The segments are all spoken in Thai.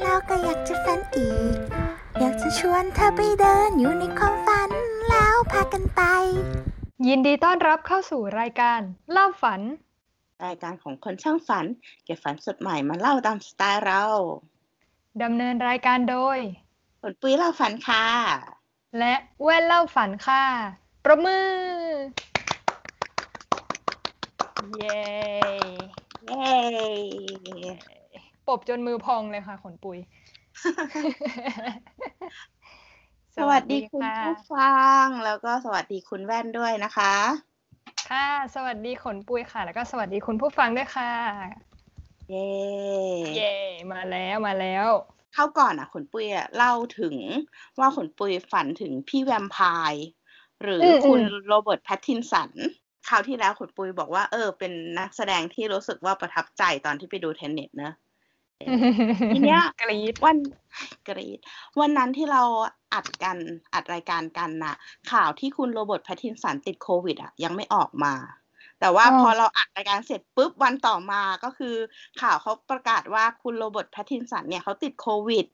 แล้วก็อยากจะฝันอีก อยากจะชวนเธอไปเดินอยู่ในความฝันแล้วพากันไป ยินดีต้อนรับเข้าสู่รายการ เล่าฝัน รายการของคนช่างฝัน เก็บฝันสดใหม่มาเล่าตามสไตล์เราดำเนินรายการโดยผลปุ้ยเล่าฝันค่ะ และแว่นเล่าฝันค่ะ ประมือ เย้ เย้ ปบจนมือพองเลยค่ะขนปุย สวัสดีคุณผู้ฟัง แล้วก็สวัสดีคุณแว่นด้วยนะคะ ค่ะ สวัสดีขนปุยค่ะ แล้วก็สวัสดีคุณผู้ฟังด้วยค่ะ เย้เย้มาแล้วมาแล้ว เข้าก่อนอะขนปุยอะเล่าถึงว่าขนปุยฝันถึงพี่แวมไพร์หรืออมคุณอืมโรเบิร์ตแพตตินสันคราวที่แล้วขนปุยบอกว่าเออเป็นนักแสดงที่รู้สึกว่าประทับใจตอนที่ไปดู Tenet เนอะ ทีเนี้ยกรี๊ดวันกรีดวันนั้นที่เราอัดกันอัดรายการกันน่ะ ข่าวที่คุณโรเบิร์ตแพตตินสันติดโควิดอะยังไม่ออกมา แต่ว่าอ๋อพอเราอัดรายการเสร็จปุ๊บวันต่อมาก็คือข่าวเขาประกาศว่าคุณโรเบิร์ตแพตตินสันเนี่ยเขาติดโควิด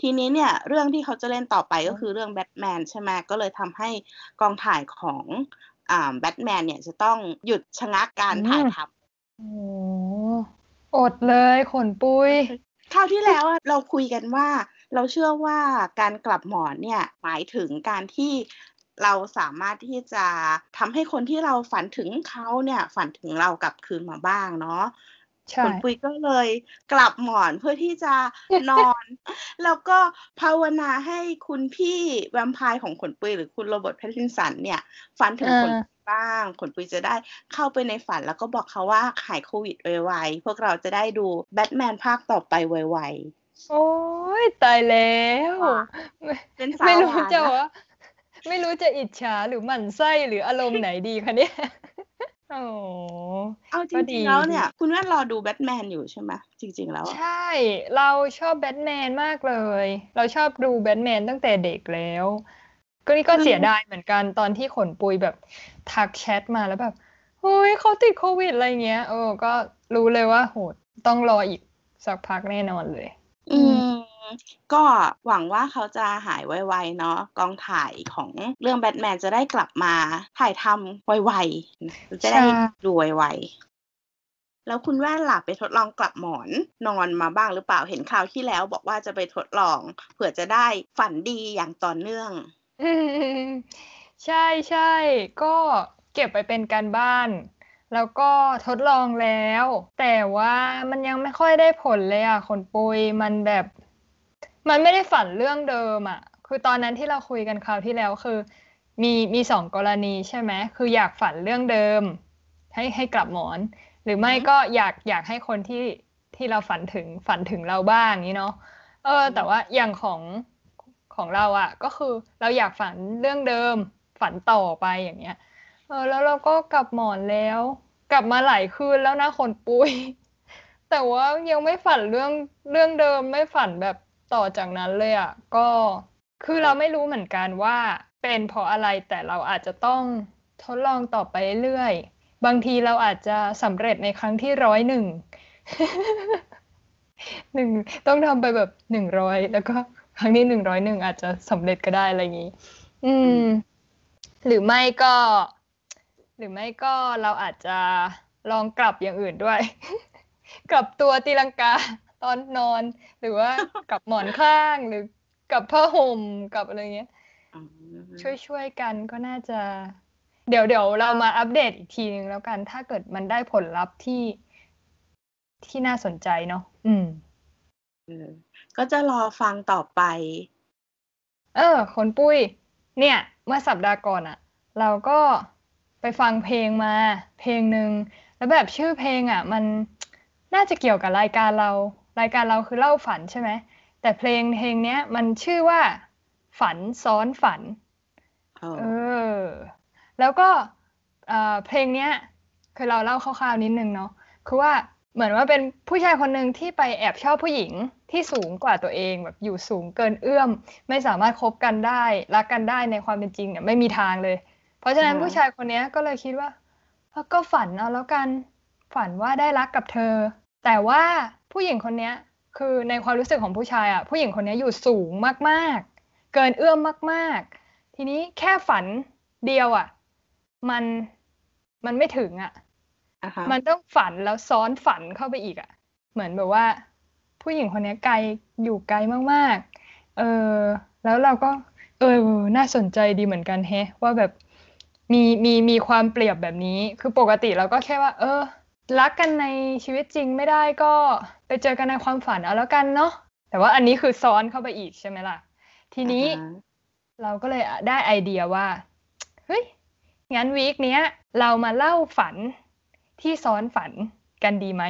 ทีนี้เนี่ยเรื่องที่เขาจะเล่นต่อไปก็คือเรื่องแบทแมนใช่ไหมก็เลยทำให้กองถ่ายของอ่าแบทแมนเนี่ยจะต้องหยุดชะงักการถ่ายทำโอ้อดเลยขนปุยค ราวที่แล้วเราคุยกันว่า เราเชื่อว่าการกลับหมอนเนี่ยหมายถึงการที่เราสามารถที่จะทำให้คนที่เราฝันถึงเขาเนี่ยฝันถึงเรากลับคืนมาบ้างเนาะ คุณปุ้ยก็เลยกลับหมอนเพื่อที่จะนอน แล้วก็ภาวนาให้คุณพี่แวมไพร์ของขนปุยหรือคุณโรเบิร์ตแพตตินสันเนี่ยฝันถึงขนปุยบ้างขนปุยจะได้เข้าไปในฝันแล้วก็บอกเขาว่าหายโควิดไวๆพวกเราจะได้ดูแบทแมนภาคต่อไปไวโอ้ยตายแล้วว่าเป็นสาวไม่รู้หวานจะนะว่าไม่รู้จะอิจฉาหรือหมั่นไส้หรืออารมณ์ไหนดีคะเนี่ย โอ้ๆเอาจก็ดีริงๆแล้วเนี่ย คุณแว่นรอดูแบทแมนอยู่ใช่ไหมจริง ๆ แล้วอะใช่ เราชอบแบทแมนมากเลย เราชอบดูแบทแมนตั้งแต่เด็กแล้ว ก็นี่ก็เสียดายเหมือนกันตอนที่ขนปุยแบบทักแชทมาแล้วแบบเฮ้ยเขาติดโควิดอะไรเงี้ยเออก็รู้เลยว่าโหต้องรออีกสักพักแน่นอนเลย อืม ก็หวังว่าเขาจะหายไวๆเนาะกองถ่ายของเรื่องแบทแมนจะได้กลับมาถ่ายทำไวๆจะได้ใช่ดูไวๆแล้วคุณแว่นหล่ะไปทดลองกลับหมอนนอนมาบ้างหรือเปล่าเห็นคราวที่แล้ว บอกว่าจะไปทดลองเผื่อจะได้ฝันดีอย่างต่อเนื่องใช่ใช่ก็เก็บไปเป็นการบ้านแล้วก็ทดลองแล้ว แต่ว่ามันยังไม่ค่อยได้ผลเลยอะคนปุยมันแบบ มันไม่ได้ฝันเรื่องเดิมอะ คือตอนนั้นที่เราคุยกันคราวที่แล้วคือ มีมีสองกรณีใช่ไหมคืออยากฝันเรื่องเดิม ให้ให้กลับหมอน หรือไม่อือฮึก็อยากอยากให้คนที่ที่เราฝันถึงฝันถึงเราบ้างนี้เนาะเออ แต่ว่าอย่างของของเราอะ ก็คือเราอยากฝันเรื่องเดิม ฝันต่อไปอย่างเงี้ย เออ แล้วเราก็กลับหมอนแล้ว กลับมาหลายคืนแล้วนะขนปุยแต่ว่ายังไม่ฝันเรื่องเรื่องเดิมไม่ฝันแบบ ต่อจากนั้นเลยอะก็คือเราไม่รู้เหมือนกันว่าเป็นเพราะอะไรแต่เราอาจจะต้องทดลองต่อไปเรื่อยๆบางทีเราอาจจะสำเร็จในครั้งที่ร้อยหนึ่งหนึ่งต้องทำไปแบบหนึ่งร้อยแล้วก็ครั้งที่หนึ่งร้อยหนึ่งอาจจะสำเร็จก็ได้อะไรอย่างนี้ อืม หรือไม่ก็ หรือไม่ก็เราอาจจะลองกลับอย่างอื่นด้วย กลับตัวตีลังกา ตอนนอน หรือว่ากลับหมอนข้างหรือกลับผ้าห่มกลับอะไรเงี้ยอืมช่วยช่วยกันก็น่าจะ เดี๋ยวเดี๋ยวเรามาอัปเดตอีกทีนึงแล้วกัน ถ้าเกิดมันได้ผลลัพธ์ที่ที่น่าสนใจเนาะอืมเออก็จะรอฟังต่อไป เออ คนปุ้ย เนี่ย เมื่อสัปดาห์ก่อนอะเราก็ไปฟังเพลงมา เพลงหนึ่งแล้วแบบชื่อเพลงอะมันน่าจะเกี่ยวกับรายการเรา รายการเราคือเล่าฝันใช่ไหมแต่เพลงเพลงเนี้ยมันชื่อว่า ฝันซ้อนฝันเออเออแล้วก็เอ่อเพลงเนี้ยคือเราเล่าคร่าวๆนิดนึงเนาะคือว่าเหมือนว่าเป็นผู้ชายคนหนึ่งที่ไปแอบชอบผู้หญิงที่สูงกว่าตัวเองแบบอยู่สูงเกินเอื้อม ไม่สามารถคบกันได้ รักกันได้ในความเป็นจริงเนี่ยไม่มีทางเลย เพราะฉะนั้นอ่าผู้ชายคนเนี้ยก็เลยคิดว่าเออก็ฝันเอาแล้วกันฝันว่าได้รักกับเธอ แต่ว่า ผู้หญิงคนเนี้ยคือในความรู้สึกของผู้ชายอะผู้หญิงคนนี้อยู่สูงมากๆ เกินเอื้อมมากๆ ทีนี้แค่ฝันเดียวอะ มันมันไม่ถึงอะอ่าฮะมันต้องฝันแล้วซ้อนฝันเข้าไปอีกอะ เหมือนแบบว่า ผู้หญิงคนนี้ไกลอยู่ไกลมากๆ เออแล้วเราก็ เออ น่าสนใจดีเหมือนกันแฮะว่าแบบมีมีมีความเปรียบแบบนี้ คือปกติเราก็แค่ว่า เออ รักกันในชีวิตจริงไม่ได้ก็ไปเจอกันในความฝันเอาแล้วกันเนาะแต่ว่าอันนี้คือซ้อนเข้าไปอีกใช่ไหมล่ะ ทีนี้อ่าฮะเราก็เลยได้ไอเดียว่าเฮ้ยงั้นวีคเนี้ย เรามาเล่าฝันที่ซ้อนฝันกันดีไหม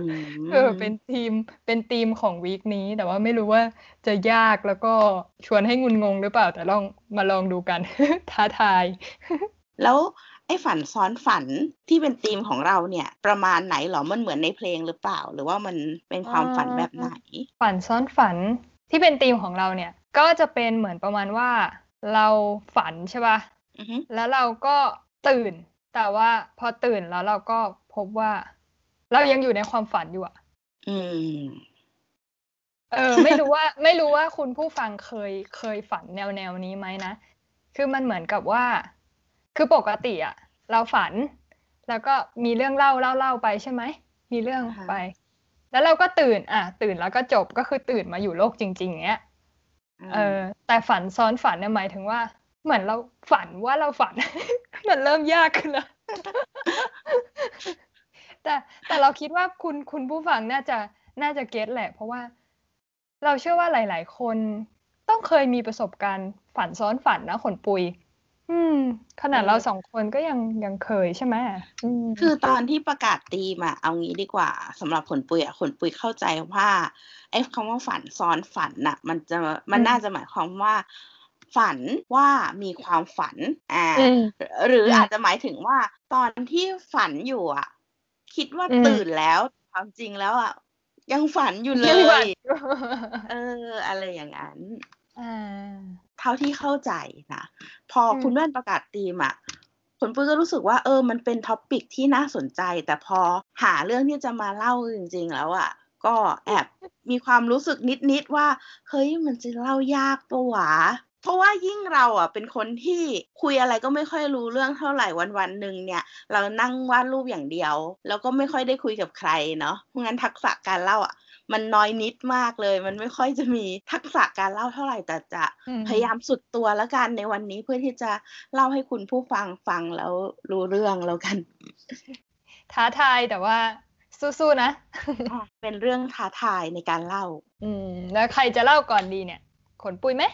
อืมเออเป็นทีมเป็นทีมของวีคนี้ แต่ว่าไม่รู้ว่าจะยากแล้วก็ชวนให้งุนงงหรือเปล่า แต่ลองมาลองดูกันท้าทาย แล้ว ไอ้ฝันซ้อนฝันที่เป็นธีมของเราเนี่ย ประมาณไหนหรอมันเหมือนในเพลงหรือเปล่า หรือว่ามันเป็นความฝันแบบไหน ฝันซ้อนฝันที่เป็นธีมของเราเนี่ย ก็จะเป็นเหมือนประมาณว่า เราฝันใช่ป่ะอือฮึแล้วเราก็ตื่น แต่ว่าพอตื่นแล้วเราก็พบว่า เรายังอยู่ในความฝันอยู่อะอืมเออ ไม่รู้ว่า ไม่รู้ว่าคุณผู้ฟังเคยเคยฝันแนวแนวนี้ไหมนะ คือมันเหมือนกับว่า คือปกติอะเราฝัน แล้วก็มีเรื่องเล่าเล่าเล่าไปใช่ไหมมีเรื่องอ่าฮะไป แล้วเราก็ตื่น อะ ตื่นแล้วก็จบก็คือตื่นมาอยู่โลกจริง ๆเงี้ยเออ แต่ฝันซ้อนฝันเนี่ยหมายถึงว่า เหมือนเราฝันว่าเราฝัน มันเริ่มยากขึ้นแล้วแต่แต่เราคิดว่าคุณคุณผู้ฟังน่าจะน่าจะเก็ตแหละ เพราะว่าเราเชื่อว่าหลาย ๆ คนต้องเคยมีประสบการณ์ฝันซ้อนฝันนะขนปุย อืม ขนาดเราสองคนก็ยังยังเคยใช่ไหมอืมคือตอนที่ประกาศธีมอะเอางี้ดีกว่าสำหรับผลปุยอะผลปุยเข้าใจว่าไอ้คำว่าฝันซ้อนฝันน่ะ มันจะมันน่าจะหมายความว่า ฝันว่ามีความฝันอ่าอืม หรืออืมอาจจะหมายถึงว่าตอนที่ฝันอยู่อะคิดว่าอืม ตื่นแล้วความจริงแล้วอะยังฝันอยู่เลยังฝันยเออ อะไรอย่างนั้น อ่าเท่าที่เข้าใจนะพออมคุณแว่นประกาศธีมอะผลปุ้ยก็รู้สึกว่าเออมันเป็นท็อปปิกที่น่าสนใจ แต่พอหาเรื่องที่จะมาเล่าจริง ๆ แล้วอะก็แอบมีความรู้สึกนิดๆว่าเฮ้ยมันจะเล่ายากปะวะเพราะว่ายิ่งเราอะเป็นคนที่คุยอะไรก็ไม่ค่อยรู้เรื่องเท่าไหร่วันวันๆหนึ่งเนี่ย เรานั่งวาดรูปอย่างเดียว แล้วก็ไม่ค่อยได้คุยกับใครเนาะเพราะงั้นทักษะการเล่าอะ มันน้อยนิดมากเลย มันไม่ค่อยจะมีทักษะการเล่าเท่าไหร่แต่จะอืมพยายามสุดตัวแล้วกันในวันนี้เพื่อที่จะเล่าให้คุณผู้ฟังฟังแล้วรู้เรื่องแล้วกัน ท้าทายแต่ว่าสู้ๆนะ เป็นเรื่องท้าทายในการเล่า อืม แล้วใครจะเล่าก่อนดีเนี่ย ขนปุยไหม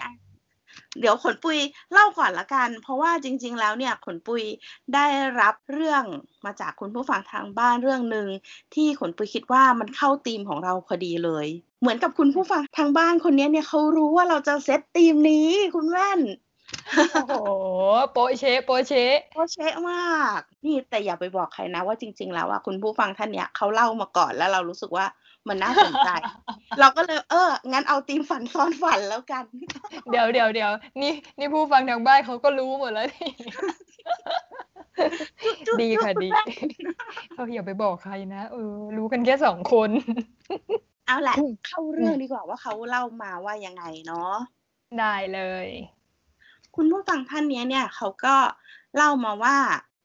เดี๋ยวขนปุยเล่าก่อนละกัน เพราะว่าจริง ๆ แล้วเนี่ยขนปุยได้รับเรื่องมาจากคุณผู้ฟังทางบ้านเรื่องหนึ่งที่ขนปุยคิดว่ามันเข้าธีมของเราพอดีเลย เหมือนกับคุณผู้ฟังทางบ้านคนนี้เนี่ยเขารู้ว่าเราจะเซตธีมนี้คุณแว่นโอ้โหโปะเชะโปะเชะโอเชะมาก นี่แต่อย่าไปบอกใครนะว่าจริง ๆ แล้วอะคุณผู้ฟังท่านเนี้ยเขาเล่ามาก่อนแล้วเรารู้สึกว่า มันน่าสนใจ เราก็เลยเออ งั้นเอาธีมฝันซ้อนฝันแล้วกัน เดี๋ยวเดี๋ยวเดี๋ยวนี่นี่ผู้ฟังทางบ้านเขาก็รู้หมดแล้วนี่ดีค่ะดีเราอย่าไปบอกใครนะเออ รู้กันแค่สองคน เอาแหละอืมเข้าเรื่องดีกว่าว่าเขาเล่ามาว่ายังไงเนาะได้เลย คุณผู้ฟังท่านเนี้ยเนี่ยเขาก็เล่ามาว่า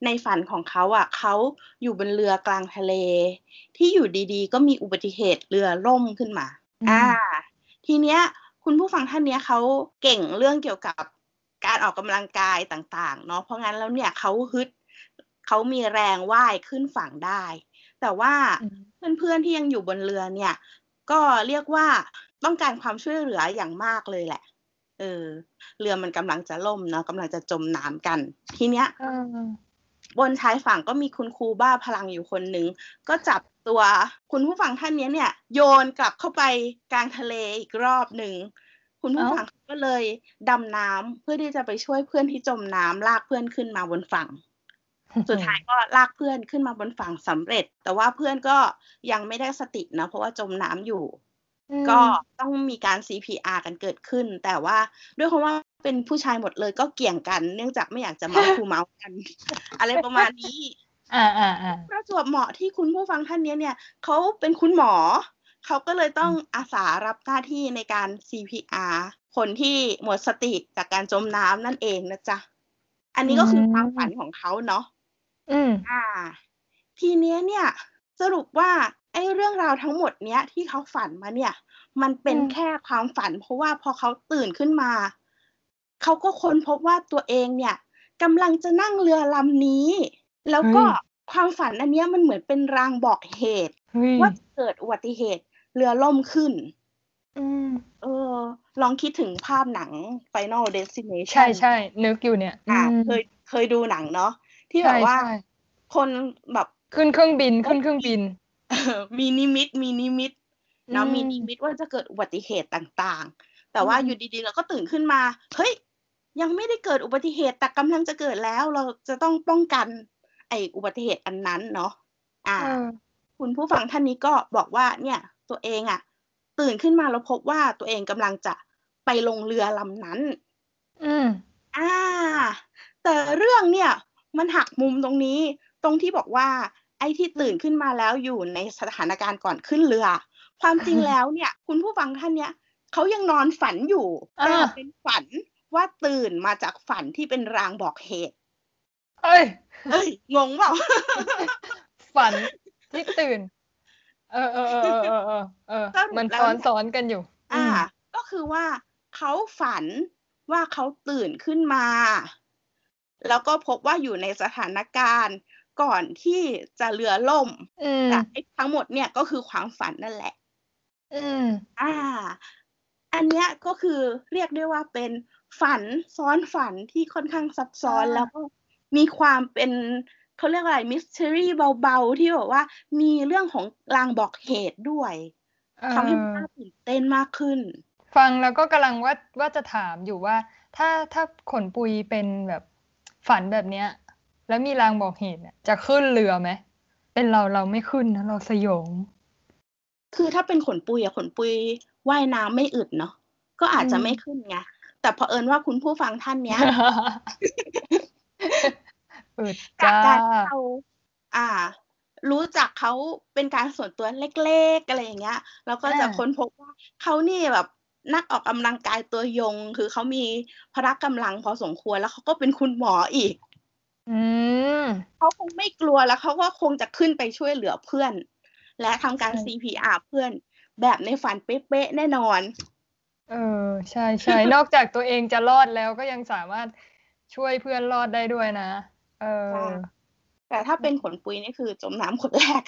ในฝันของเขาอะเขาอยู่บนเรือกลางทะเล ที่อยู่ดีๆ ก็มีอุบัติเหตุเรือล่มขึ้นมาอืมอ่า ทีเนี้ย คุณผู้ฟังท่านเนี้ยเขาเก่งเรื่องเกี่ยวกับการออกกำลังกายต่าง ๆ เนาะเพราะงั้นแล้วเนี่ยเขาฮึดเขามีแรงว่ายขึ้นฝั่งได้ แต่ว่าอืมเพื่อนๆที่ยังอยู่บนเรือเนี่ย ก็เรียกว่าต้องการความช่วยเหลืออย่างมากเลยแหละเออเรือมันกำลังจะล่มเนาะกำลังจะจมน้ำกัน ทีเนี้ยเออ บนชายฝั่งก็มีคุณครูบ้าพลังอยู่คนหนึ่งก็จับตัวคุณผู้ฟังท่านเนี้ยเนี่ย โยนกลับเข้าไปกลางทะเลอีกรอบหนึ่งคุณผู้เอ้าฟังก็เลยดำน้ำเพื่อที่จะไปช่วยเพื่อนที่จมน้ำลากเพื่อนขึ้นมาบนฝั่ง สุดท้ายก็ลากเพื่อนขึ้นมาบนฝั่งสำเร็จ แต่ว่าเพื่อนก็ยังไม่ได้สตินะเพราะว่าจมน้ำอยู่อืมก็ต้องมีการ CPR กันเกิดขึ้น แต่ว่าด้วยความว่า เป็นผู้ชายหมดเลยก็เกี่ยงกัน เนื่องจากไม่อยากจะเมาคูเมากัน อะไรประมาณนี้อ่าอ่าอ่าประจวบเหมาะที่คุณผู้ฟังท่านเนี้ยเนี่ยเขาเป็นคุณหมอเขาก็เลยต้องอาสารับหน้าที่ในการ CPR คนที่หมดสติจากการจมน้ำนั่นเองนะจ๊ะ อันนี้ก็คือความฝันของเขาเนาะ อืม อ่า ทีเนี้ยเนี่ย สรุปว่าไอ้เรื่องราวทั้งหมดเนี้ยที่เขาฝันมาเนี่ย มันเป็นอืมแค่ความฝัน เพราะว่าพอเขาตื่นขึ้นมา เขาก็ค้นพบว่าตัวเองเนี่ยกำลังจะนั่งเรือลำนี้ แล้วก็ความฝันอันเนี้ยมันเหมือนเป็นรางบอกเหตุเฮ้ยว่าจะเกิดอุบัติเหตุเรือล่มขึ้นอืมเออ ลองคิดถึงภาพหนัง Final Destination ใช่ใช่นึกอยู่เนี่ยอ่าอืมเคยเคยดูหนังเนาะที่แบบใช่ว่าใช่คนแบบขึ้นเครื่องบินขึ้นเครื่องบินเออมีนิมิตมีนิมิตเนาะอืมมีนิมิตว่าจะเกิดอุบัติเหตุต่างๆ แต่ว่าอืมอยู่ดีๆเราก็ตื่นขึ้นมา เฮ้ย ยังไม่ได้เกิดอุบัติเหตุแต่กำลังจะเกิดแล้ว เราจะต้องป้องกัน ไอ้อุบัติเหตุอันนั้นเนาะอ่าเออคุณผู้ฟังท่านนี้ก็บอกว่าเนี่ย ตัวเองอะ่ะ ตื่นขึ้นมาแล้วพบว่าตัวเองกำลังจะไปลงเรือลำนั้น อืมอ่า แต่เรื่องเนี่ย มันหักมุมตรงนี้ ตรงที่บอกว่า ไอ้ที่ตื่นขึ้นมาแล้วอยู่ในสถานการณ์ก่อนขึ้นเรือ ความจริงแล้วเนี่ย คุณผู้ฟังท่านเนี้ยเขายังนอนฝันอยู่อ่าแต่เป็นฝัน ว่าตื่นมาจากฝันที่เป็นรางบอกเหตุ เอ้ย เอ้ย งงเปล่า ฝันที่ตื่น เออเออเออเออเออเออสรุปมันแล้วซ้อนซ้อนกันอยู่ อ่ามก็คือว่าเขาฝันว่าเขาตื่นขึ้นมา แล้วก็พบว่าอยู่ในสถานการณ์ก่อนที่จะเรือล่มอืมแต่ไอ้ทั้งหมดเนี่ยก็คือความฝันนั่นแหละ อืม อ่า อันเนี้ยก็คือเรียกได้ว่าเป็น ฝันซ้อนฝันที่ค่อนข้างซับซ้อนอ่าแล้วก็มีความเป็นเขาเรียกอะไรมิส t ต r รี่เบาๆ ที่แบบว่ามีเรื่องของลางบอกเหตุด้วยเออทำให้มันน่าตื่นเต้นมากขึ้น ฟังแล้วก็กำลังว่าว่าจะถามอยู่ว่า ถ้าถ้าขนปุยเป็นแบบฝันแบบเนี้ย แล้วมีรางบอกเหตุเนี่ยจะขึ้นเรือไหมเป็นเราเราไม่ขึ้นนะเราสยองคือถ้าเป็นขนปุยอะขนปุยว่ายน้ำไม่อึดเนาะก็อาจจะอืมไม่ขึ้นไง แต่เผอิญว่าคุณผู้ฟังท่านเนี้ยอึดจากจ้าการที่เราอ่า รู้จักเขาเป็นการส่วนตัวเล็กๆอะไรอย่างเงี้ย แล้วก็จะอ่าค้นพบว่าเขานี่แบบนักออกกำลังกายตัวยง คือเขามีพละกำลังพอสมควรแล้วเขาก็เป็นคุณหมออีก อืมเขาคงไม่กลัวแล้วเขาก็คงจะขึ้นไปช่วยเหลือเพื่อน และทำการใช่ CPR เพื่อนแบบในฝันเป๊ะๆแน่นอน เออใช่ใช่นอกจากตัวเองจะรอดแล้วก็ยังสามารถช่วยเพื่อนรอดได้ด้วยนะ เออค่ะแต่ถ้าเป็นขนปุยนี่คือจมน้ำคนแรก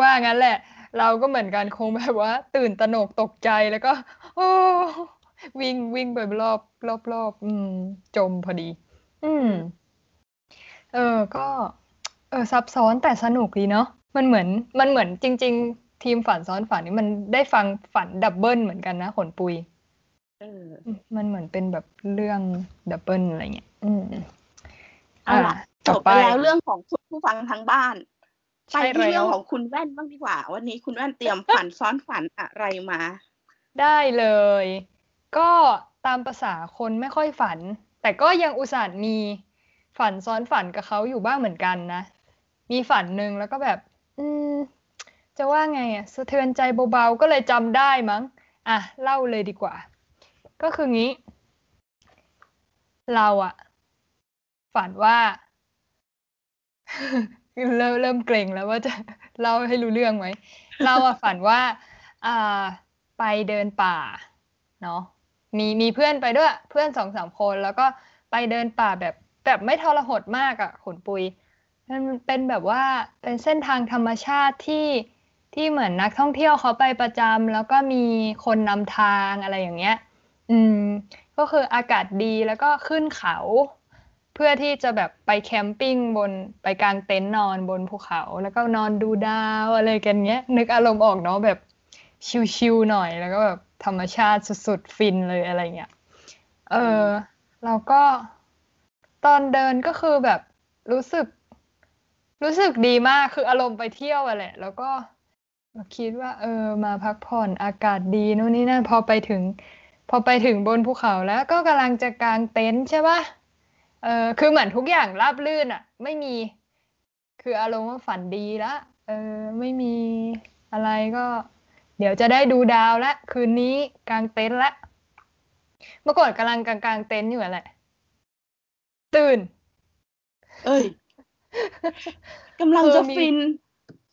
ว่างั้นแหละ เราก็เหมือนกันคงแบบว่า ตื่นตระหนกตกใจแล้วก็ โอ้วิ่งวิ่งไปรอบรอบรอบอืม จมพอดี อืม เออก็ เออซับซ้อนแต่สนุกดีเนาะมันเหมือนมันเหมือนจริง ๆ ธีมฝันซ้อนฝันนี่มันได้ฟังฝัน double เหมือนกันนะขนปุยเอออืมมันเหมือนเป็นแบบเรื่อง double อะไรเงี้ยอืมเอาล่ะจต่อบไปแล้วเรื่องของคุณผู้ฟังทางบ้านไปใช่ที่แล้เรื่อวงของคุณแว่นบ้างดีกว่า วันนี้คุณแว่นเตรียมฝันซ้อนฝันอะไรมา ได้เลย ก็ตามภาษาคนไม่ค่อยฝัน แต่ก็ยังอุตส่าห์มีฝันซ้อนฝันกับเขาอยู่บ้างเหมือนกันนะ มีฝันหนึ่งแล้วก็แบบ อืม จะว่าไงอะสะเทือนใจเบาๆก็เลยจำได้มั้ง อะ เล่าเลยดีกว่า ก็คืองี้ เราอะฝันว่า เริ่มเริ่มเกรงแล้วว่าจะเล่าให้รู้เรื่องไหม เราอะฝันว่าอ่าไปเดินป่า เนาะมีมีเพื่อนไปด้วย เพื่อนสองสามคนแล้วก็ไปเดินป่าแบบแบบไม่ทรหดมากอะขนปุยมันเป็นแบบว่าเป็นเส้นทางธรรมชาติที่ ที่เหมือนนักท่องเที่ยวเขาไปประจำแล้วก็มีคนนำทางอะไรอย่างเงี้ย อืม ก็คืออากาศดีแล้วก็ขึ้นเขา เพื่อที่จะแบบไปแคมปิ้งบนไปกางเต็นท์นอนบนภูเขา แล้วก็นอนดูดาวอะไรกันเงี้ย นึกอารมณ์ออกเนาะแบบชิลๆหน่อยแล้วก็แบบธรรมชาติสุดๆฟินเลยอะไรเงี้ย เออเราก็ตอนเดินก็คือแบบรู้สึก รู้สึกดีมากคืออารมณ์ไปเที่ยวอะแหละ แล้วก็ ก็คิดว่าเออมาพักผ่อนอากาศดีนู่นนี่นั่นพอไปถึง พอไปถึงบนภูเขาแล้วก็กำลังจะกางเต็นท์ใช่ปะเออคือเหมือนทุกอย่างราบรื่นอะไม่มี คืออารมณ์ว่าฝันดีละเออไม่มีอะไรก็ เดี๋ยวจะได้ดูดาวละคืนนี้กางเต็นท์ละเมื่อก่อนกำลังกางกางเต็นท์อยู่แหละ ตื่น เอ้ยกำลังจะฟิน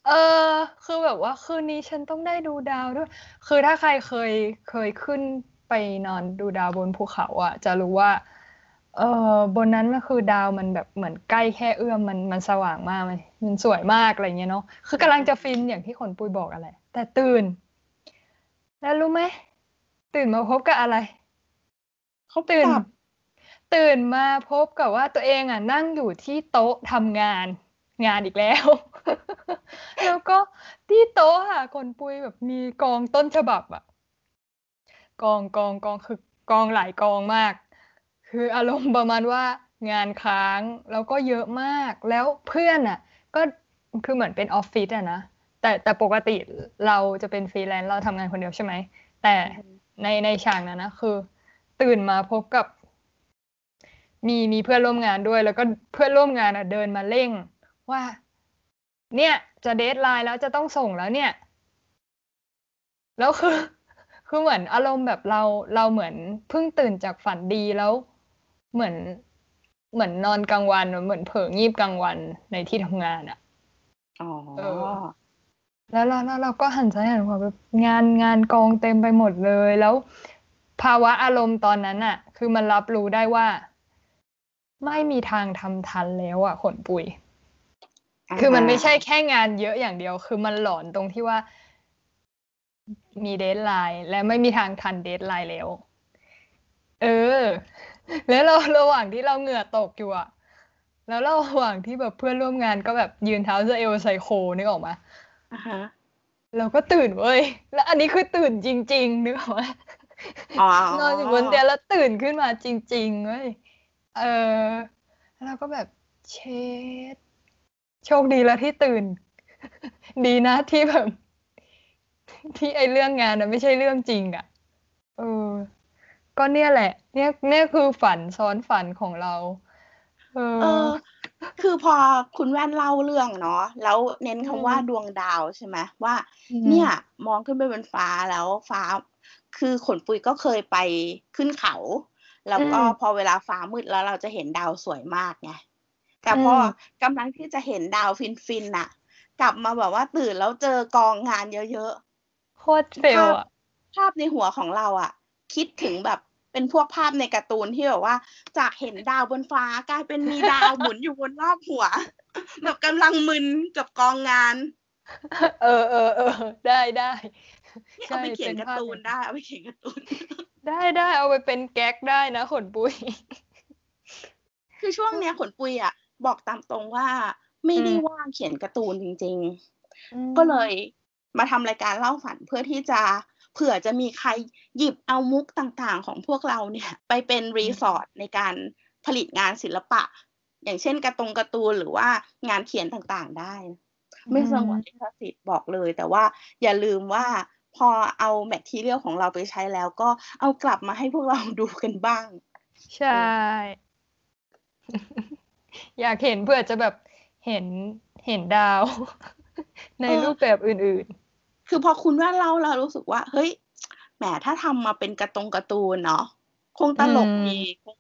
เออ คือแบบว่าคืนนี้ฉันต้องได้ดูดาวด้วย คือถ้าใครเคยเคยขึ้นไปนอนดูดาวบนภูเขาอะ จะรู้ว่า เออบนนั้นมันคือดาวมันแบบเหมือนใกล้แค่เอื้อมมันมันสว่างมากมันมันสวยมากอะไรเงี้ยเนาะคือกำลังจะฟินอย่างที่คนปุยบอกอะไร แต่ตื่น แล้วรู้ไหมตื่นมาพบกับอะไรเขาตื่นกลับตื่นมาพบกับว่าตัวเองอะนั่งอยู่ที่โต๊ะทำงาน งานอีกแล้ว แล้วก็ที่โต๊ะค่ะคนปุยแบบมีกองต้นฉบับอะกองกองกองคือกองหลายกองมาก คืออารมณ์ประมาณว่างานค้างแล้วก็เยอะมากแล้วเพื่อนอะก็คือเหมือนเป็นออฟฟิศอะนะแต่แต่ปกติเราจะเป็นฟรีแลนซ์เราทำงานคนเดียวใช่ไหมแต่ในในฉากนั้นนะคือ ตื่นมาพบกับ มีมีเพื่อนร่วมงานด้วย แล้วก็เพื่อนร่วมงานอะเดินมาเร่งว่า เนี่ย จะเดทไลน์แล้วจะต้องส่งแล้วเนี่ย แล้วคือ คือเหมือนอารมณ์แบบเราเราเหมือนเพิ่งตื่นจากฝันดีแล้ว เหมือนเหมือนนอนกลางวันเหมือนเผลองีบกลางวันในที่ทำงานอะอ๋อเออแล้วเราแล้วเราก็หันซ้ายหันขวาแบบงานงานกองเต็มไปหมดเลยแล้ว ภาวะอารมณ์ตอนนั้นอะคือมันรับรู้ได้ว่า ไม่มีทางทำทันแล้วอะขนปุย คือมันไม่ใช่แค่งานเยอะอย่างเดียว คือมันหลอนตรงที่ว่า มี deadline และไม่มีทางทัน deadline แล้ว เออ แล้วเราระหว่างที่เราเหงื่อตกอยู่อะแล้วระหว่างที่แบบเพื่อนร่วมงานก็แบบยืนเท้าเซเอลไซโคนึกออกมาอ่าฮะเราก็ตื่นเว้ย แล้วอันนี้คือตื่นจริง ๆ นึกออกไหมอ๋อนอนอยู่บนเตียงแล้วตื่นขึ้นมาจริง ๆ เว้ย เออ แล้วเราก็แบบเชด โชคดีแล้วที่ตื่น ดีนะที่แบบที่ไอเรื่องงานนะไม่ใช่เรื่องจริงอะ่ะ เออ ก็เนี่ยแหละ เนี่ยเนี่ยคือฝันซ้อนฝันของเรา เอเอออ คือพอคุณแว่นเล่าเรื่องเนาะแล้วเน้นคำว่าอืมดวงดาวใช่ไหมว่าอืมเนี่ย มองขึ้นไปบนฟ้าแล้วฟ้า คือขนปุยก็เคยไปขึ้นเขา แล้วก็อืมพอเวลาฟ้ามืดแล้วเราจะเห็นดาวสวยมากไง แต่พออมกำลังที่จะเห็นดาวฟินฟินๆน่ะ กลับมาแบบว่าตื่นแล้วเจอกองงานเยอะโคตรเฟลอะๆภาพในหัวของเราอะคิดถึงแบบเป็นพวกภาพในการ์ตูนที่แบบว่า จากเห็นดาวบนฟ้ากลายเป็นมีดาวหมุนอยู่บนรอบหัว แบบกำลังมึนกับกองงาน เออเออเออได้ได้นี่ใช่เอาไปเขียนป็การ์ภพตูนอย่างได้เอาไปเขียนการ์ตูนได้ได้เอาไปเป็นแก๊กได้นะขนปุย คือช่วงเนี้ยขนปุยอะ บอกตามตรงว่าไม่ได้อืมว่างเขียนการ์ตูนจริงอืมๆก็เลยมาทำรายการเล่าฝันเพื่อที่จะเผื่อจะมีใครหยิบเอามุกต่างๆ ของพวกเราเนี่ย ไปเป็น resource ในการผลิตงานศิลปะ อย่างเช่นการ์ตงการ์ตูนหรือว่างานเขียนต่างๆได้ ไม่สงวนลิขสิทธิ์บอกเลย แต่ว่าอย่าลืมว่าพอเอา material ของเราไปใช้แล้วก็เอากลับมาให้พวกเราดูกันบ้าง ใช่ อยากเห็นเพื่อจะแบบเห็นเห็นดาว ในเออรูปแบบอื่นคือพอคุณว่าเราเรารู้สึกว่า เฮ้ยแหมถ้าทำมาเป็นการ์ตงการ์ตูนเนาะคงตลกอืมดีคง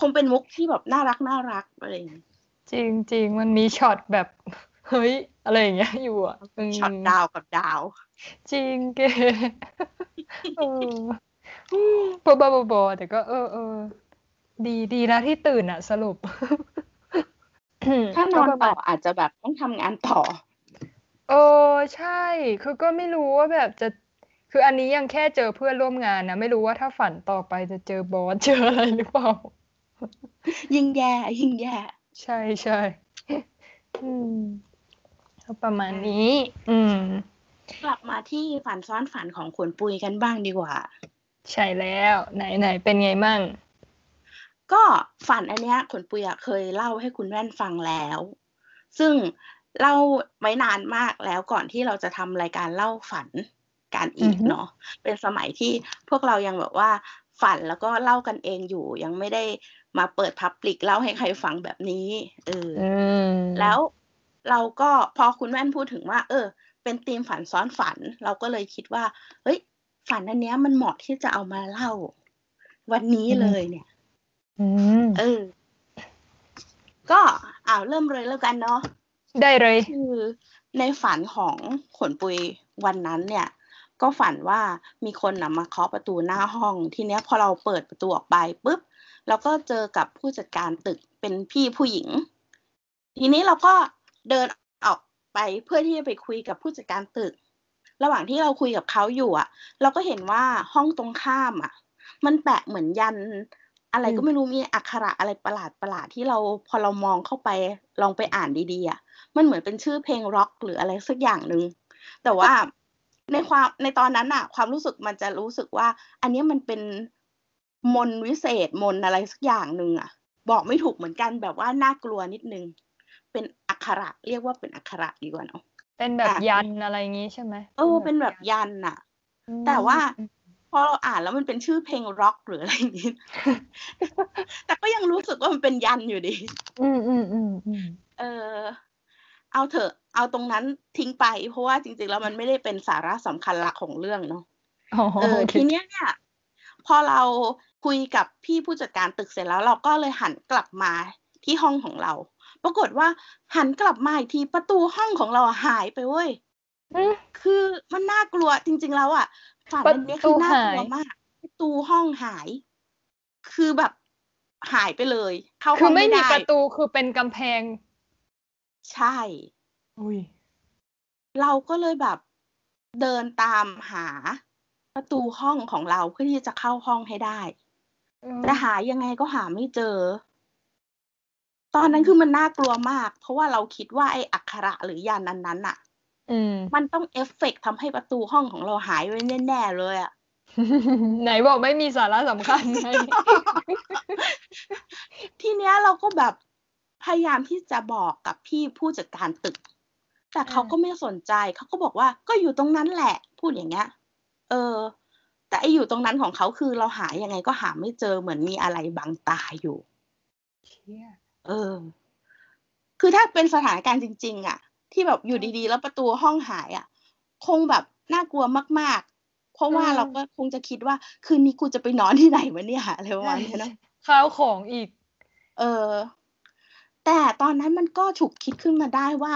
คงเป็นมุกที่แบบน่ารักน่ารักอะไรอย่างเงี้ยๆจริงจริงมันมีช็อตแบบ เฮ้ย อะไรอย่างเงี้ยอยู่อะอืมช็อตดาวกับดาว จริงเกเอออืมบอบอบอแต่ก็เออเออดีดีนะที่ตื่นอะ สรุป ถ้านอนก็ประต่มาอณอาจจะแบบต้องทำงานต่อเออใช่ คือก็ไม่รู้ว่าแบบจะ คืออันนี้ยังแค่เจอเพื่อนร่วมงานนะ ไม่รู้ว่าถ้าฝันต่อไปจะเจอบอสเจออะไรหรือเปล่า ยิ่งแย่ยิ่งแย่ ใช่ใช่อืมก็ประมาณนี้ อืม กลับมาที่ฝันซ้อนฝันของขนปุยกันบ้างดีกว่า ใช่แล้ว ไหนไหนเป็นไงมั่ง ก็ฝันอันเนี้ยขนปุยอะเคยเล่าให้คุณแว่นฟังแล้ว ซึ่งเล่าไว้นานมากแล้วก่อนที่เราจะทำรายการเล่าฝันการอีอืกอฮึเนาะเป็นสมัยที่พวกเรายังแบบว่าฝันแล้วก็เล่ากันเองอยู่ ยังไม่ได้มาเปิดพับลิกเล่าให้ใครฟังแบบนี้เออออืมแล้วเราก็พอคุณแว่นพูดถึงว่า เออไปเป็นธีมฝันซ้อนฝัน เราก็เลยคิดว่า เฮ้ย ฝันอันเนี้ยมันเหมาะที่จะเอามาเล่า วันนี้เลยเนี่ย อืมเออ ก็อ้าวเริ่มเลยแล้วกันเนาะได้เลย คือในฝันของขนปุยวันนั้นเนี่ย ก็ฝันว่ามีคนนะมาเคาะประตูหน้าห้อง ทีเนี้ยพอเราเปิดประตูออกไปปุ๊บเราก็เจอกับผู้จัดการตึกเป็นพี่ผู้หญิง ทีนี้เราก็เดินออกไปเพื่อที่จะไปคุยกับผู้จัดการตึก ระหว่างที่เราคุยกับเขาอยู่อะ เราก็เห็นว่าห้องตรงข้ามอะ มันแปะเหมือนยัน อะไรก็ไม่รู้มีอักขระอะไรประหลาดประหลาดๆที่เราพอเรามองเข้าไปลองไปอ่านดีๆอะมันเหมือนเป็นชื่อเพลงร็อกหรืออะไรสักอย่างหนึ่งแต่ว่าในความในตอนนั้นอะความรู้สึกมันจะรู้สึกว่า อันเนี้ยมันเป็นมนต์วิเศษมนต์อะไรสักอย่างหนึ่งอะบอกไม่ถูกเหมือนกันแบบว่าน่ากลัวนิดนึง เป็นอักขระเรียกว่าเป็นอักขระดีกว่าเนาะเป็นแบบอะยันอะไรอย่างงี้ใช่ไหมเออเป็นแบบยันอะอืมแต่ว่า พอเราอ่านแล้วมันเป็นชื่อเพลงร็อกหรืออะไรอย่างงี้ แต่ก็ยังรู้สึกว่ามันเป็นยันอยู่ดีอืมอืมอืมอืมเออ เอาเถอะ เอาตรงนั้นทิ้งไป เพราะว่าจริงๆแล้วมันไม่ได้เป็นสาระสำคัญหลักของเรื่องเนาะอ๋อเออโอเคทีเนี้ยเนี่ย พอเราคุยกับพี่ผู้จัดการตึกเสร็จแล้ว เราก็เลยหันกลับมาที่ห้องของเรา ปรากฏว่าหันกลับมาอีกทีประตูห้องของเราอะหายไปเว้ยอืมคือมันน่ากลัวจริง ๆ แล้วอะ ฝันอันเนี้ยคือน่ากลัวมากประตูห้องหาย คือแบบหายไปเลย เข้าคืห้อองไม่ไม่มีได้ประตูคือเป็นกำแพง ใช่ อุ้ยเราก็เลยแบบเดินตามหาประตูห้องของเราเพื่อที่จะเข้าห้องให้ได้แต่หายังไงก็หาไม่เจอ ตอนนั้นคือมันน่ากลัวมาก เพราะว่าเราคิดว่าไอ้อักขระหรือยันต์นั้นนั้นๆน่ะอื มมันต้องเอฟเฟกต์ทำให้ประตูห้องของเราหายไปแน่ๆเลยอะไหนบอกไม่มีสาระสำคัญไงทีเนี้ยเราก็แบบพยายามที่จะบอกกับพี่ผู้จัดการตึก แต่เขาก็ไม่สนใจเขาก็บอกว่าก็อยู่ตรงนั้นแหละ พูดอย่างเงี้ย เออ แต่ไออยู่ตรงนั้นของเขาคือเราหายังไงก็หาไม่เจอเหมือนมีอะไรบังตาอยู่เชี่ยเออ คือถ้าเป็นสถานการณ์จริง ๆ อะ ที่แบบอยู่ดีๆ แล้วประตูห้องหายอะ คงแบบน่ากลัวมาก ๆ เพราะว่าเราก็คงจะคิดว่า คืนนี้กูจะไปนอนที่ไหนวะเนี่ยอะไรประมาณเนี้ยเนอะข้าวของอีก เออ แต่ตอนนั้นมันก็ฉุกคิดขึ้นมาได้ว่า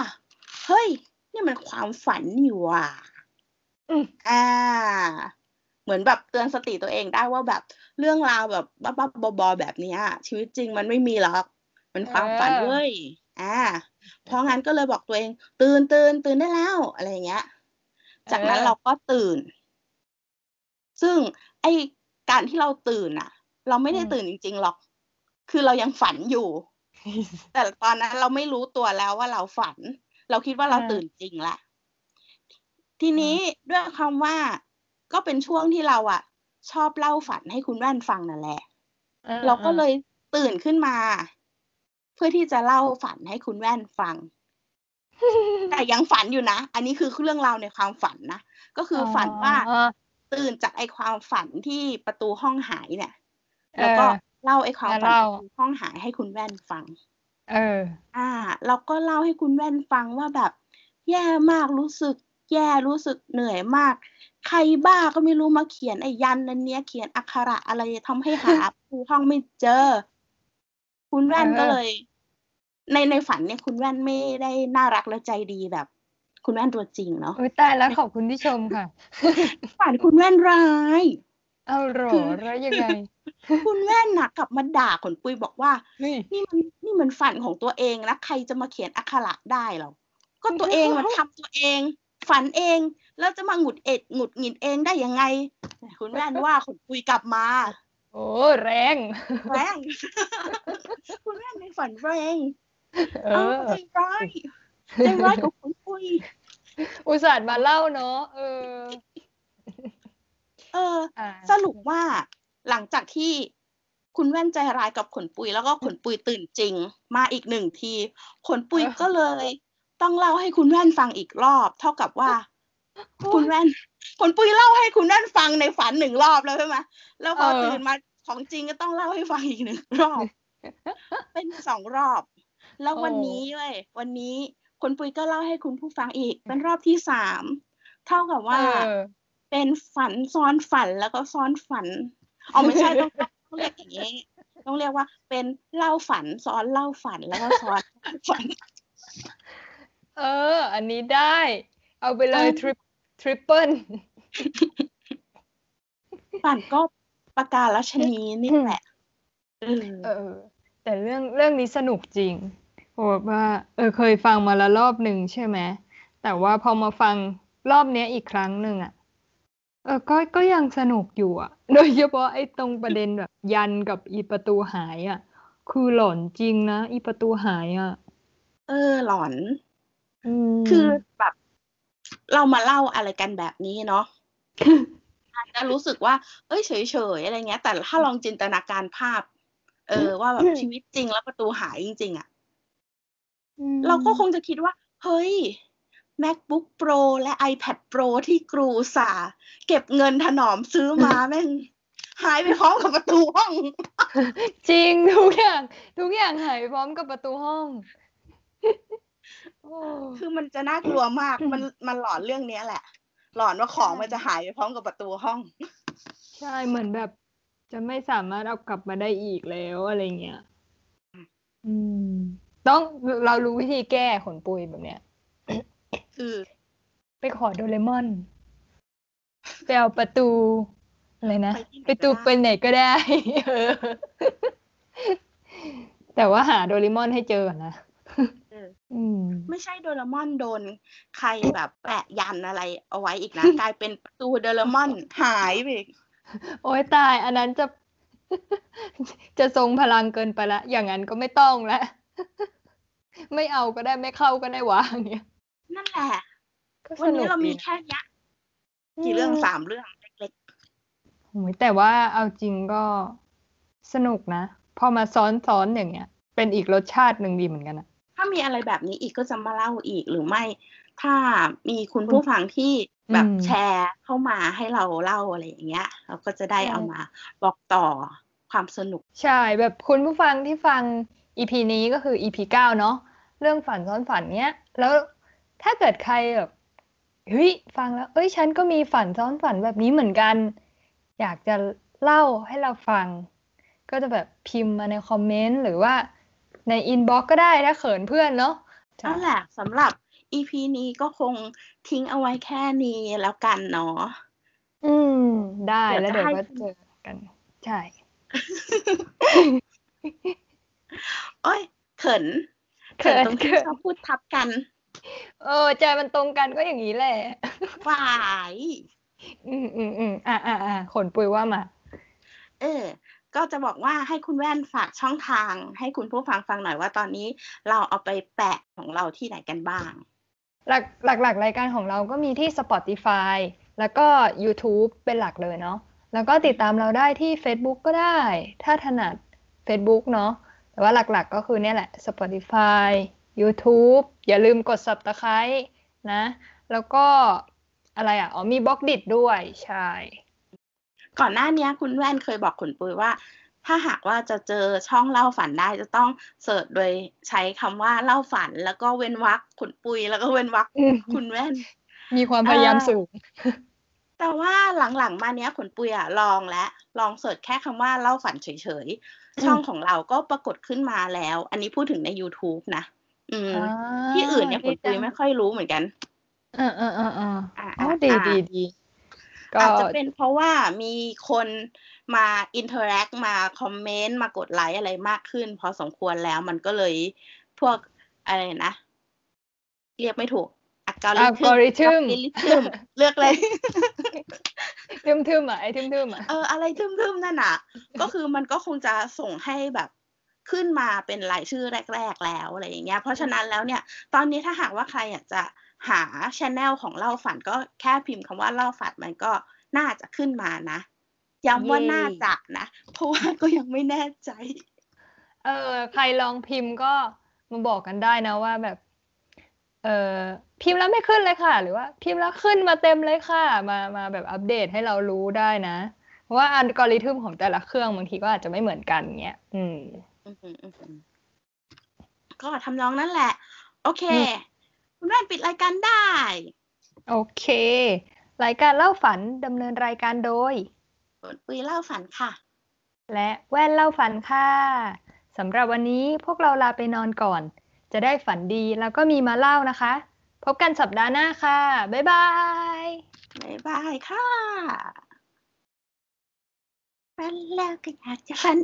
เฮ้ย นี่มันความฝันนี่หว่าอืมอ่า เหมือนแบบเตือนสติตัวเองได้ว่าแบบเรื่องราวแบบบ้าๆบอๆแบบเนี้ยชีวิตจริงมันไม่มีหรอก มันความฝันเออเว้ย อ่า เพราะงั้นก็เลยบอกตัวเอง ตื่นตื่นตื่นได้แล้วอะไรอย่างเงี้ย จากนั้นเราก็ตื่น ซึ่งไอการที่เราตื่นอะเราไม่ได้ตื่นจริง ๆ หรอก คือเรายังฝันอยู่ แต่ตอนนั้นเราไม่รู้ตัวแล้วว่าเราฝัน เราคิดว่าเราอ่าตื่นจริงแหละทีนี้ด้วยคำว่าก็เป็นช่วงที่เราอะชอบเล่าฝันให้คุณแว่นฟังนั่นแหละอ่าเราก็อ่าเลยตื่นขึ้นมาเพื่อที่จะเล่าฝันให้คุณแว่นฟัง แต่ยังฝันอยู่นะ อันนี้คือเรื่องราวในความฝันนะ ก็คือฝันว่าอ๋อตื่นจากไอความฝันที่ประตูห้องหายเนี่ย แล้วก็เออเล่าไอความฝันมาเล่าประตูห้องหายให้คุณแว่นฟัง เออ อ่า เราก็เล่าให้คุณแว่นฟังว่าแบบ แย่มากรู้สึก แย่รู้สึกเหนื่อยมาก ใครบ้าก็ไม่รู้มาเขียนไอ้ยันอันเนี้ยเขียนอักขระอะไรทำให้หาประตูห้องไม่เจอ คุณแว่นเออก็เลย ในในฝันเนี่ยคุณแว่นไม่ได้น่ารักและใจดีแบบ คุณแว่นตัวจริงเนาะอุ้ยตายแล้วขอบคุณที่ชมค่ะ ฝันคุณแว่นร้ายเอาเหรอคือแล้วยังไง คุณแว่นน่ะกลับมาด่าขนปุยบอกว่าเฮ้ยนี่มันนี่มันฝันของตัวเองนะใครจะมาเขียนอักขระได้หรอก็ตัวเองมันทำตัวเอง ฝันเอง แล้วจะมาหงุดเอ็ดหงุดหงิดเองได้ยังไง คุณแว่นว่าขนปุยกลับมา โอ้แรง แรง คุณแว่นในฝันแรง เอเอาอใจร้ายใจร้ายกับขนปุยอุตส่าห์มาเล่าเนาะเออ เอออ่าสรุปว่าหลังจากที่คุณแว่นใจร้ายกับขนปุยแล้วก็ขนปุยตื่นจริง มาอีกหนึ่งที ขนปุยเออก็เลย ต้องเล่าให้คุณแว่นฟังอีกรอบ เท่ากับว่า คุณแว่นขนปุยเล่าให้คุณแว่นฟังในฝันหนึ่งรอบแล้วใช่ไหมแล้วพอเออตื่นมาของจริงก็ต้องเล่าให้ฟังอีกหนึ่งรอบ เป็นสองรอบ แล้ววันนี้เว้ยวันนี้คุณปุ้ยก็เล่าให้คุณผู้ฟังอีก เป็นรอบที่สามเท่ากับว่าเออเป็นฝันซ้อนฝันแล้วก็ซ้อนฝันอ๋อไม่ใช่ต้องต้องเรียกอย่างนี้ต้องเรียกว่าเป็นเล่าฝันซ้อนเล่าฝันแล้วก็ซ้อนฝัน เออ อันนี้ได้ เอาไปเลยเออทริปทริปเปิลฝันก็ประกาศชนีนี่แหละเออเออ แต่เรื่องเรื่องนี้สนุกจริง โอ้แบบว่าเออเคยฟังมาละรอบหนึ่งใช่ไหมแต่ว่าพอมาฟังรอบเนี้ยอีกครั้งหนึ่งอะเออก็ก็ยังสนุกอยู่อะ โดยเฉพาะไอ้ตรงประเด็นแบบยันกับอีประตูหายอะ คือหลอนจริงนะอีประตูหายอะ เออหลอนอืมคือแบบเรามาเล่าอะไรกันแบบนี้เนาะอาจจะรู้สึกว่า เอ้ยเฉยๆอะไรเงี้ย แต่ถ้าลองจินตนาการภาพ เออ ว่าแบบชีวิตจริงแล้วประตูหายจริง ๆ อะอืม เราก็คงจะคิดว่า เฮ้ย MacBook Pro และ iPad Pro ที่กรูอุตสาห์เก็บเงินถนอมซื้อมาแม่งหายไปพร้อมกับประตูห้อง จริงทุกอย่าง ทุกอย่างหายไปพร้อมกับประตูห้องโอ้คือมันจะน่ากลัวมากมันมันหลอนเรื่องเนี้ยแหละ หลอนว่าของมันจะหายไปพร้อมกับประตูห้อง ใช่เหมือนแบบ จะไม่สามารถเอากลับมาได้อีกแล้วอะไรเงี้ยอืม ต้องเรารู้วิธีแก้ขนปุยแบบเนี้ย คือไปขอโดเรมอนไปเอาประตู อะไรนะไปที่ไหนไปตูก็ได้ไปไหนก็ได้ เออ แต่ว่าหาโดเรมอนให้เจอก่อนนะเอออืมไม่ใช่โดเรมอนโดน ใครแบบแปะยันอะไรเอาไว้อีกนะ กลายเป็นประตูโดเรมอนหายไปอีก โอ้ยตาย อันนั้นจะ จะทรงพลังเกินไปละ อย่างนั้นก็ไม่ต้องละ ไม่เอาก็ได้ไม่เข้าก็ได้วะอย่างเงี้ยนั่นแหละก็สวันนุนี้กเรามีดีนะแค่เนี้ยกี่เรื่องสามเรื่องเล็กโอ้ยแต่ว่าเอาจริงก็สนุกนะ พอมาซ้อนๆอย่างเงี้ย เป็นอีกรสชาติหนึ่งดีเหมือนกันอะๆถ้ามีอะไรแบบนี้อีกก็จะมาเล่าอีกหรือไม่ ถ้ามีคุณผู้ฟังที่แบบแชร์เข้ามาให้เราเล่าอะไรอย่างเงี้ย เราก็จะได้เอามาบอกต่อความสนุก ใช่แบบคุณผู้ฟังที่ฟัง EP นี้ก็คือ EP เก้าเนาะเรื่องฝันซ้อนฝันเนี้ย แล้วถ้าเกิดใครแบบเฮ้ยฟังแล้ว เอ้ยฉันก็มีฝันซ้อนฝันแบบนี้เหมือนกัน อยากจะเล่าให้เราฟัง ก็จะแบบพิมพ์มาในคอมเมนต์หรือว่าในอินบ็อกก็ได้ถ้าเขินเพื่อนเนาะนั่นแหละสำหรับ EP นี้ก็คงทิ้งเอาไว้แค่นี้แล้วกันเนาะอืม ได้เดี๋ยวแล้วจะเดี๋ยวให้ก็เจอกัน ใช่ โอ้ยเขินเขินตรงที่เขินชอบพูดทับกัน เออใจมันตรงกันก็อย่างนี้แหละฝ่ายอืมอืมอืมอ่าอ่าอ่าขนปุยว่ามา เออ ก็จะบอกว่าให้คุณแว่นฝากช่องทาง ให้คุณผู้ฟังฟังหน่อยว่าตอนนี้เราเอาไปแปะของเราที่ไหนกันบ้าง หลักหลักหลักรายการของเราก็มีที่ Spotify แล้วก็ YouTube เป็นหลักเลยเนาะแล้วก็ติดตามเราได้ที่ Facebook ก็ได้ ถ้าถนัด Facebook เนาะ แต่ว่าหลักๆก็คือเนี่ยแหละ Spotify YouTube อย่าลืมกด Subscribe นะ แล้วก็อะไรอะ อ๋อมีบล็อกดิด้วยใช่ ก่อนหน้านี้คุณแว่นเคยบอกคุณปุ้ยว่า ถ้าหากว่าจะเจอช่องเล่าฝันได้จะต้องเสิร์ชโดยใช้คำว่าเล่าฝันแล้วก็เว้นวรรคคุณปุ้ยแล้วก็เว้นวรรคอืมคุณแว่น มีความพยายามสูง แต่ว่าหลังๆ มาเนี้ยขนปุยอะลองและลอง search แค่คำว่าเล่าฝันเฉยๆ ช่องของเราก็ปรากฏขึ้นมาแล้ว อันนี้พูดถึงใน YouTube นะ อืม ที่อื่นเนี่ยขนปุยไม่ค่อยรู้เหมือนกัน เออเออเออเอออ่าอ๋ออ่าดีอ่าดีดีก็อาจจะเป็นเพราะว่ามีคนมา interact มาคอมเมนต์มากดไลค์อะไรมากขึ้น พอสมควรแล้วมันก็เลยพวกอะไรนะ เรียกไม่ถูกอัล กอริอัลกอริทึมทึมเลือกเลยทึมทึมๆอะไอ้ทึมทึมๆอะเอออะไรทึมๆนั่นน่ะ ก็คือมันก็คงจะส่งให้แบบขึ้นมาเป็นรายชื่อแรก ๆ แล้วอะไรอย่างเงี้ย เพราะฉะนั้นแล้วเนี่ย ตอนนี้ถ้าหากว่าใครอยากจะหาชแนลของเล่าฝันก็แค่พิมพ์คำว่าเล่าฝันมันก็น่าจะขึ้นมานะย้ำว่าเย่น่าจะนะ เพราะว่าก็ยังไม่แน่ใจ เออ ใครลองพิมพ์ก็มาบอกกันได้นะว่าแบบ เออพิมพ์แล้วไม่ขึ้นเลยค่ะ หรือว่าพิมพ์แล้วขึ้นมาเต็มเลยค่ะ มามาแบบอัปเดตให้เรารู้ได้นะเพราะว่าอัลกอริทึมของแต่ละเครื่องบางทีก็อาจจะไม่เหมือนกันเงี้ยอืมอือหืออือหือก็ทำนองนั้นแหละ โอเคอืมคุณแว่นปิดรายการได้ โอเค รายการเล่าฝันดำเนินรายการโดยฝนปุยเล่าฝันค่ะ และแว่นเล่าฝันค่ะสำหรับวันนี้พวกเราลาไปนอนก่อน จะได้ฝันดีแล้วก็มีมาเล่านะคะ พบกันสัปดาห์หน้าค่ะ บ๊ายบาย บ๊ายบายค่ะฝันแล้วก็อยากจะฝัน